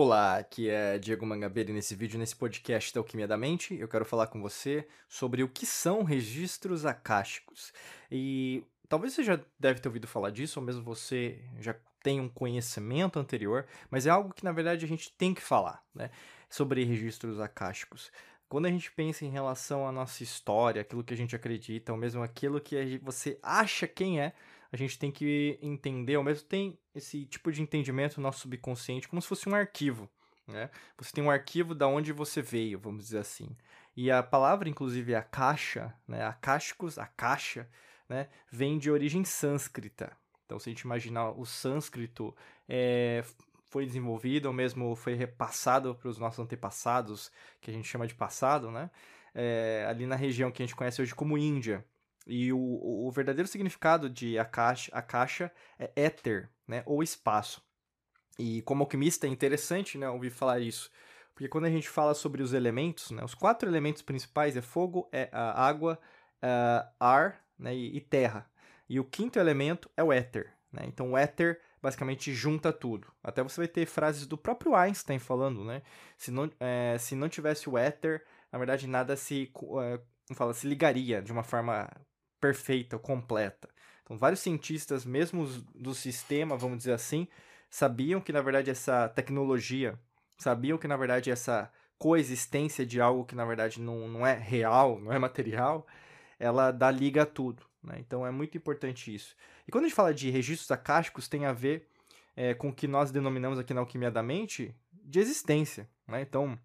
Olá, aqui é Diego Mangabeira e nesse vídeo, nesse podcast da Alquimia da Mente, eu quero falar com você sobre o que são registros acásticos. E talvez você já deve ter ouvido falar disso, ou mesmo você já tem um conhecimento anterior, mas é algo que na verdade a gente tem que falar, né? Sobre registros acásticos. Quando a gente pensa em relação à nossa história, aquilo que a gente acredita, ou mesmo aquilo que você acha quem é, a gente tem que entender, ao mesmo tem esse tipo de entendimento no nosso subconsciente como se fosse um arquivo. Né? Você tem um arquivo da onde você veio, vamos dizer assim. E a palavra, inclusive, a caixa, né? Akashicos, a caixa, né? vem de origem sânscrita. Então, se a gente imaginar o sânscrito é, foi desenvolvido, ou mesmo foi repassado para os nossos antepassados, que a gente chama de passado, né? É, ali na região que a gente conhece hoje como Índia. E o, o verdadeiro significado de Akasha, Akasha é éter, né, ou espaço. E como alquimista é interessante né, ouvir falar isso, porque quando a gente fala sobre os elementos, né, os quatro elementos principais é fogo, é a água, é ar né, e, e, terra. E o quinto elemento é o éter. Né? Então o éter basicamente junta tudo. Até você vai ter frases do próprio Einstein falando, né? Se não, é, se não tivesse o éter, na verdade nada se, é, fala, se ligaria de uma forma perfeita, completa. Então, vários cientistas, mesmo do sistema, vamos dizer assim, sabiam que na verdade essa tecnologia, sabiam que na verdade essa coexistência de algo que na verdade não, não é real, não é material, ela dá liga a tudo. Né? Então é muito importante isso. E quando a gente fala de registros acásticos, tem a ver é, com o que nós denominamos aqui na Alquimia da Mente de existência. Né? Então,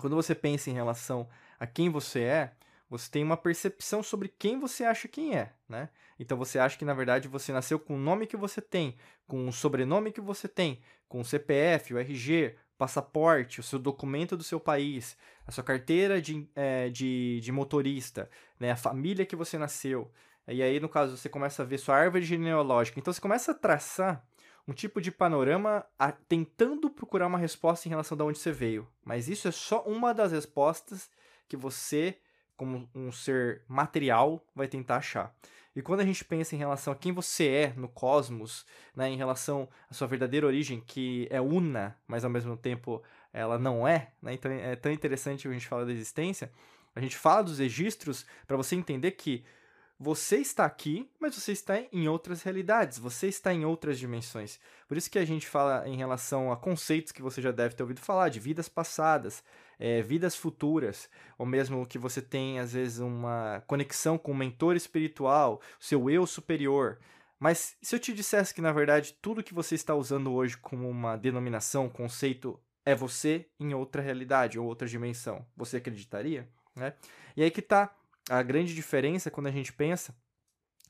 quando você pensa em relação a quem você é, você tem uma percepção sobre quem você acha quem é, né? Então você acha que na verdade você nasceu com o nome que você tem, com o sobrenome que você tem, com o CPF, o RG, passaporte, o seu documento do seu país, a sua carteira de, é, de, de motorista, né? a família que você nasceu. E aí, no caso, você começa a ver sua árvore genealógica. Então você começa a traçar um tipo de panorama a, tentando procurar uma resposta em relação a onde você veio. Mas isso é só uma das respostas que você como um ser material, vai tentar achar. E quando a gente pensa em relação a quem você é no cosmos, né, em relação à sua verdadeira origem, que é una, mas ao mesmo tempo ela não é, né, então é tão interessante a gente falar da existência, a gente fala dos registros para você entender que você está aqui, mas você está em outras realidades, você está em outras dimensões. Por isso que a gente fala em relação a conceitos que você já deve ter ouvido falar, de vidas passadas, é, vidas futuras, ou mesmo que você tem, às vezes, uma conexão com um mentor espiritual, seu eu superior. Mas se eu te dissesse que, na verdade, tudo que você está usando hoje como uma denominação, conceito, é você em outra realidade ou outra dimensão, você acreditaria? Né? E aí que está a grande diferença quando a gente pensa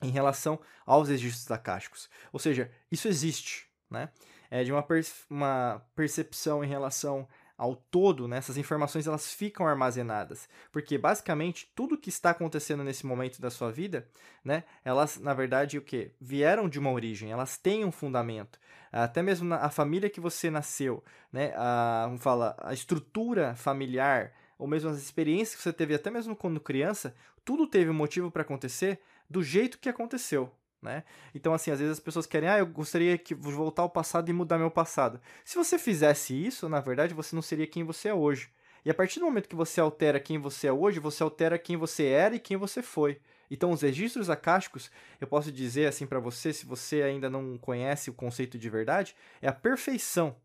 em relação aos registros acásticos. Ou seja, isso existe, né? É de uma, uma percepção em relação ao todo, né, essas informações elas ficam armazenadas, porque basicamente tudo que está acontecendo nesse momento da sua vida, né, elas na verdade o que vieram de uma origem, elas têm um fundamento, até mesmo na, a família que você nasceu, né, a, vamos falar, a estrutura familiar ou mesmo as experiências que você teve até mesmo quando criança, tudo teve um motivo para acontecer do jeito que aconteceu, né? Então, assim, às vezes as pessoas querem, ah, eu gostaria de voltar ao passado e mudar meu passado. Se você fizesse isso, na verdade, você não seria quem você é hoje. E a partir do momento que você altera quem você é hoje, você altera quem você era e quem você foi. Então, os registros acásticos, eu posso dizer assim para você, se você ainda não conhece o conceito de verdade, é a perfeição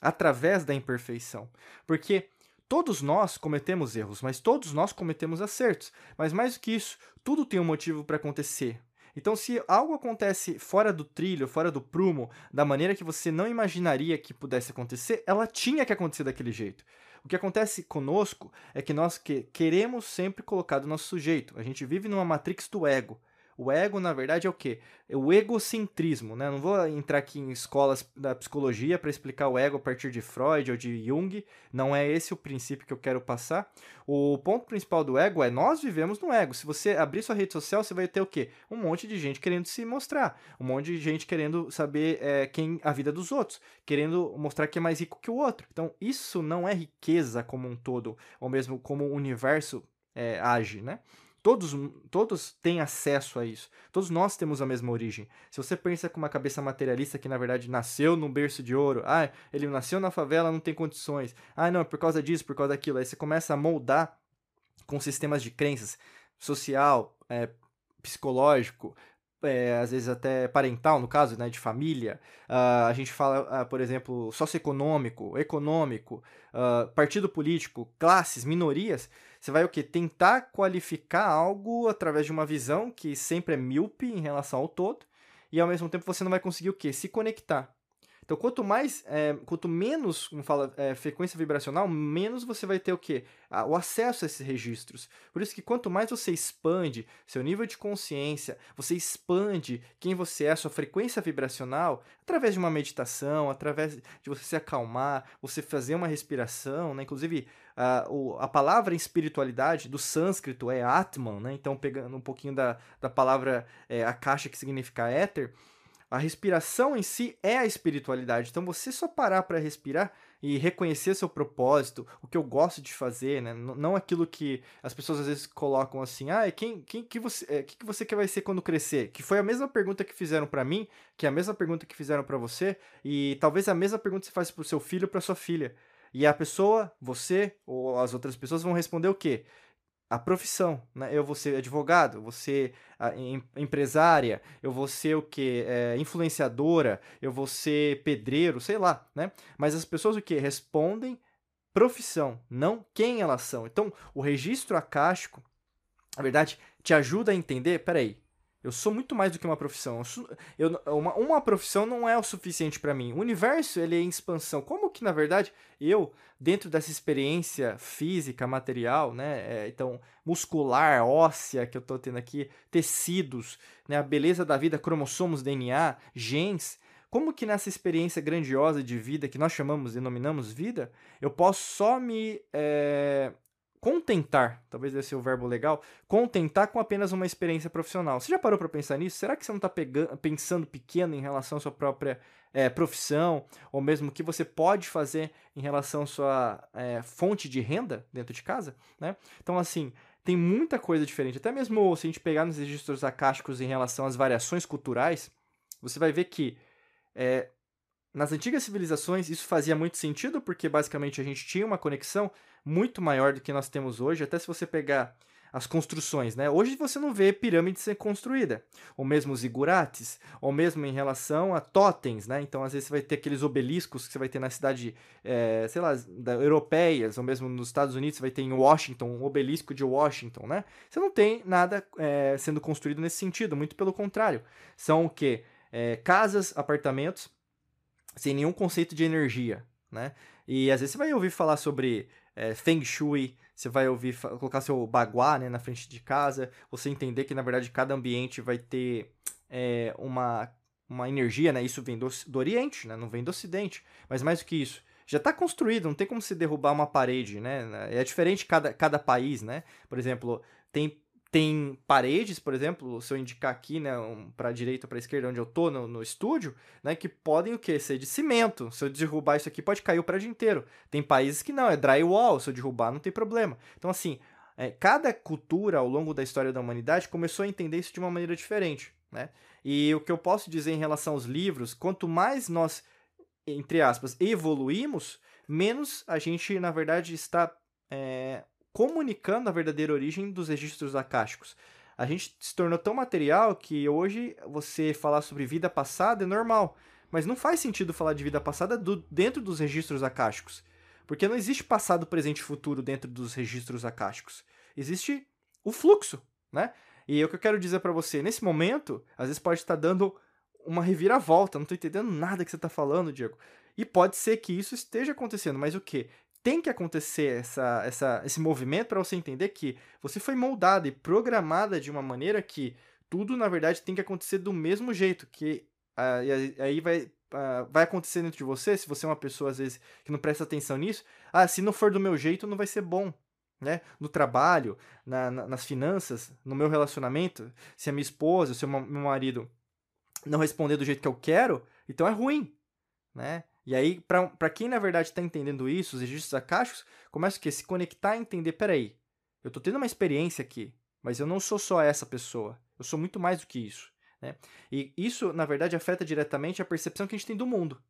através da imperfeição. Porque todos nós cometemos erros, mas todos nós cometemos acertos. Mas mais do que isso, tudo tem um motivo para acontecer. Então, se algo acontece fora do trilho, fora do prumo, da maneira que você não imaginaria que pudesse acontecer, ela tinha que acontecer daquele jeito. O que acontece conosco é que nós que queremos sempre colocar do nosso sujeito. A gente vive numa matrix do ego. O ego, na verdade, é o quê? É o egocentrismo, né? não vou entrar aqui em escolas da psicologia para explicar o ego a partir de Freud ou de Jung, não é esse o princípio que eu quero passar. O ponto principal do ego é nós vivemos no ego. Se você abrir sua rede social, você vai ter o quê? Um monte de gente querendo se mostrar, um monte de gente querendo saber é, quem a vida dos outros, querendo mostrar que é mais rico que o outro. Então, isso não é riqueza como um todo, ou mesmo como o universo é, age, né? Todos, todos têm acesso a isso. Todos nós temos a mesma origem. Se você pensa com uma cabeça materialista que na verdade nasceu num berço de ouro, ah, ele nasceu na favela, não tem condições. Ah, não, é por causa disso, por causa daquilo. Aí você começa a moldar com sistemas de crenças social, é, psicológico, é, às vezes até parental, no caso, né, de família. Uh, a gente fala, uh, por exemplo, socioeconômico, econômico, uh, partido político, classes, minorias. Você vai o que? Tentar qualificar algo através de uma visão que sempre é míope em relação ao todo, e ao mesmo tempo você não vai conseguir o que? Se conectar. Então, quanto mais, é, quanto menos, como fala, é, frequência vibracional, menos você vai ter o quê? O acesso a esses registros. Por isso que quanto mais você expande seu nível de consciência, você expande quem você é, sua frequência vibracional, através de uma meditação, através de você se acalmar, você fazer uma respiração, né? Inclusive, a, a palavra espiritualidade do sânscrito é Atman, né? Então, pegando um pouquinho da, da palavra é, Akasha, que significa éter, a respiração em si é a espiritualidade. Então, você só parar para respirar e reconhecer seu propósito, o que eu gosto de fazer, né? Não aquilo que as pessoas às vezes colocam assim, ah, quem, quem que você, é, que, que você quer vai ser quando crescer? Que foi a mesma pergunta que fizeram para mim, que é a mesma pergunta que fizeram para você, e talvez a mesma pergunta você faz para o seu filho ou para sua filha. E a pessoa, você ou as outras pessoas vão responder o quê? A profissão, né? Eu vou ser advogado, eu vou ser em, empresária, eu vou ser o que? É, influenciadora, eu vou ser pedreiro, sei lá, né? Mas as pessoas o que? Respondem profissão, não quem elas são. Então, o registro acástico, na verdade, te ajuda a entender, peraí, eu sou muito mais do que uma profissão. Eu, uma, uma profissão não é o suficiente para mim. O universo ele é em expansão. Como que, na verdade, eu, dentro dessa experiência física, material, né? É, então, muscular, óssea que eu estou tendo aqui, tecidos, né? a beleza da vida, cromossomos, DNA, genes. Como que nessa experiência grandiosa de vida que nós chamamos, denominamos vida, eu posso só me é, contentar, talvez esse seja o verbo legal, contentar com apenas uma experiência profissional. Você já parou para pensar nisso? Será que você não está pensando pequeno em relação à sua própria é, profissão, ou mesmo o que você pode fazer em relação à sua é, fonte de renda dentro de casa? Né? Então, assim, tem muita coisa diferente. Até mesmo se a gente pegar nos registros acásticos em relação às variações culturais, você vai ver que é, nas antigas civilizações isso fazia muito sentido, porque basicamente a gente tinha uma conexão muito maior do que nós temos hoje, até se você pegar as construções, né? Hoje você não vê pirâmide ser construída, ou mesmo zigurates, ou mesmo em relação a totens, né? Então, às vezes você vai ter aqueles obeliscos que você vai ter na cidade, é, sei lá, da, europeias, ou mesmo nos Estados Unidos você vai ter em Washington, um obelisco de Washington, né? Você não tem nada é, sendo construído nesse sentido, muito pelo contrário. São o quê? É, casas, apartamentos, sem nenhum conceito de energia, né? E às vezes você vai ouvir falar sobre é, Feng Shui, você vai ouvir colocar seu baguá né, na frente de casa, você entender que na verdade cada ambiente vai ter é, uma, uma energia, né? Isso vem do, do Oriente, né? Não vem do Ocidente. Mas mais do que isso, já está construído, não tem como se derrubar uma parede, né? É diferente cada, cada país, né? Por exemplo, tem tem paredes, por exemplo, se eu indicar aqui, né, um, para direita para esquerda, onde eu tô no, no estúdio, né, que podem o quê? Ser de cimento. Se eu derrubar isso aqui, pode cair o prédio inteiro. Tem países que não, é drywall. Se eu derrubar, não tem problema. Então, assim, é, cada cultura ao longo da história da humanidade começou a entender isso de uma maneira diferente, né? E o que eu posso dizer em relação aos livros, quanto mais nós, entre aspas, evoluímos, menos a gente, na verdade, está é, comunicando a verdadeira origem dos registros acásticos. A gente se tornou tão material que hoje você falar sobre vida passada é normal, mas não faz sentido falar de vida passada do, dentro dos registros acásticos, porque não existe passado, presente e futuro dentro dos registros acásticos. Existe o fluxo, né? E é o que eu quero dizer para você, nesse momento, às vezes pode estar dando uma reviravolta, não estou entendendo nada que você está falando, Diego. E pode ser que isso esteja acontecendo, mas o que? Tem que acontecer essa, essa, esse movimento para você entender que você foi moldada e programada de uma maneira que tudo, na verdade, tem que acontecer do mesmo jeito. Que uh, aí vai, uh, vai acontecer dentro de você, se você é uma pessoa, às vezes, que não presta atenção nisso. Ah, se não for do meu jeito, não vai ser bom. Né? No trabalho, na, na, nas finanças, no meu relacionamento, se a minha esposa, se o meu marido não responder do jeito que eu quero, então é ruim, né? E aí, para quem na verdade está entendendo isso, os registros acásticos, começa o quê? Se conectar e entender, peraí, eu estou tendo uma experiência aqui, mas eu não sou só essa pessoa. Eu sou muito mais do que isso. Né? E isso, na verdade, afeta diretamente a percepção que a gente tem do mundo.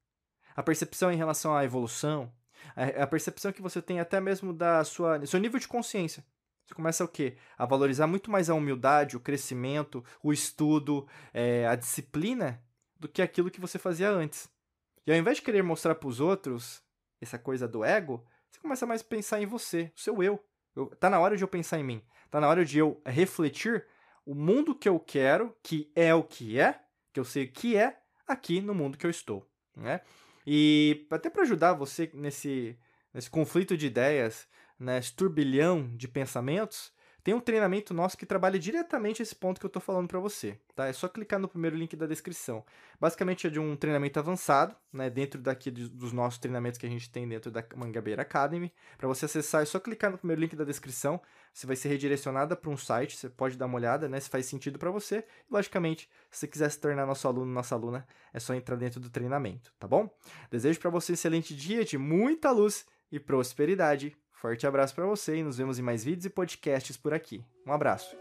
A percepção em relação à evolução, a, percepção que você tem até mesmo da sua seu nível de consciência. Você começa o quê? A valorizar muito mais a humildade, o crescimento, o estudo, é, a disciplina do que aquilo que você fazia antes. E ao invés de querer mostrar para os outros essa coisa do ego, você começa mais a pensar em você, o seu eu. eu. Tá na hora de eu pensar em mim. Tá na hora de eu refletir o mundo que eu quero, que é o que é, que eu sei que é, aqui no mundo que eu estou. Né? E até para ajudar você nesse, nesse conflito de ideias, nesse turbilhão de pensamentos, tem um treinamento nosso que trabalha diretamente esse ponto que eu estou falando para você, tá? É só clicar no primeiro link da descrição. Basicamente é de um treinamento avançado, né, dentro daqui dos nossos treinamentos que a gente tem dentro da Mangabeira Academy. Para você acessar é só clicar no primeiro link da descrição, você vai ser redirecionada para um site, você pode dar uma olhada, né, se faz sentido para você. E, logicamente, se você quiser se tornar nosso aluno, nossa aluna, é só entrar dentro do treinamento, tá bom? Desejo para você um excelente dia de muita luz e prosperidade. Forte abraço para você e nos vemos em mais vídeos e podcasts por aqui. Um abraço.